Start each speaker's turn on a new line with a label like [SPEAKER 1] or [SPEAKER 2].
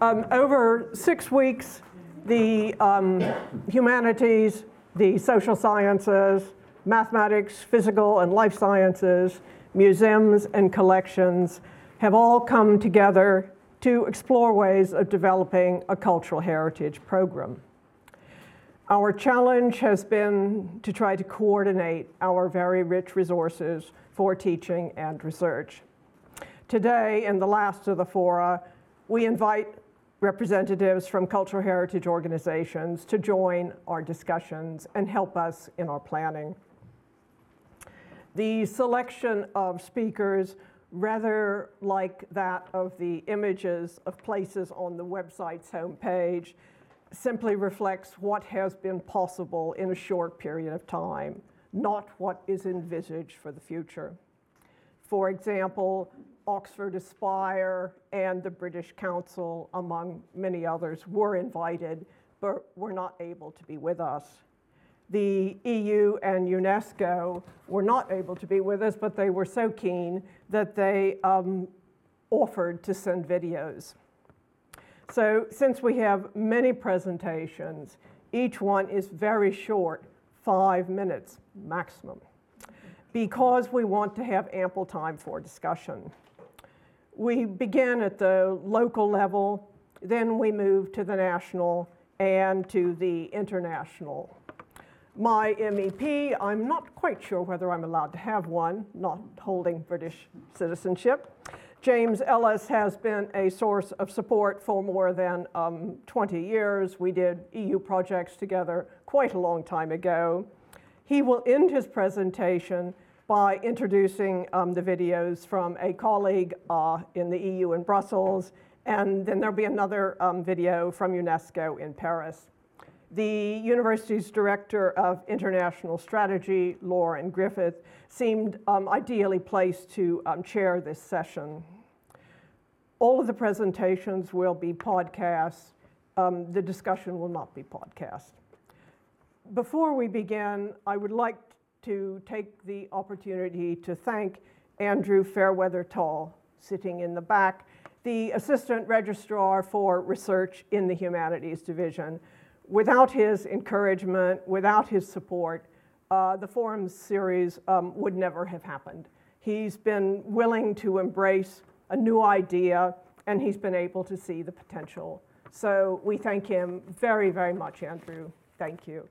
[SPEAKER 1] Um, over six weeks, the um, humanities, the social sciences, mathematics, physical and life sciences, museums, and collections have all come together to explore ways of developing a cultural heritage program. Our challenge has been to try to coordinate our very rich resources for teaching and research. Today, in the last of the fora, we invite representatives from cultural heritage organizations to join our discussions and help us in our planning. The selection of speakers, rather like that of the images of places on the website's homepage, simply reflects what has been possible in a short period of time, not what is envisaged for the future. For example, Oxford Aspire and the British Council, among many others, were invited but were not able to be with us. The EU and UNESCO were not able to be with us, but they were so keen that they um, offered to send videos. So, since we have many presentations, each one is very short, five minutes maximum, because we want to have ample time for discussion we begin at the local level, then we move to the national and to the international. My MEP, I'm not quite sure whether I'm allowed to have one, not holding British citizenship. James Elles has been a source of support for more than um, 20 years. We did EU projects together quite a long time ago. He will end his presentation by introducing um, the videos from a colleague uh, in the EU in Brussels, and then there'll be another um, video from UNESCO in Paris. The university's director of international strategy, Lauren Griffith, seemed um, ideally placed to um, chair this session. All of the presentations will be podcasts. Um, the discussion will not be podcast. Before we begin, I would like to take the opportunity to thank Andrew Fairweather Tall, sitting in the back, the Assistant Registrar for Research in the Humanities Division. Without his encouragement, without his support, uh, the Forums series um, would never have happened. He's been willing to embrace a new idea and he's been able to see the potential. So we thank him very, very much, Andrew. Thank you.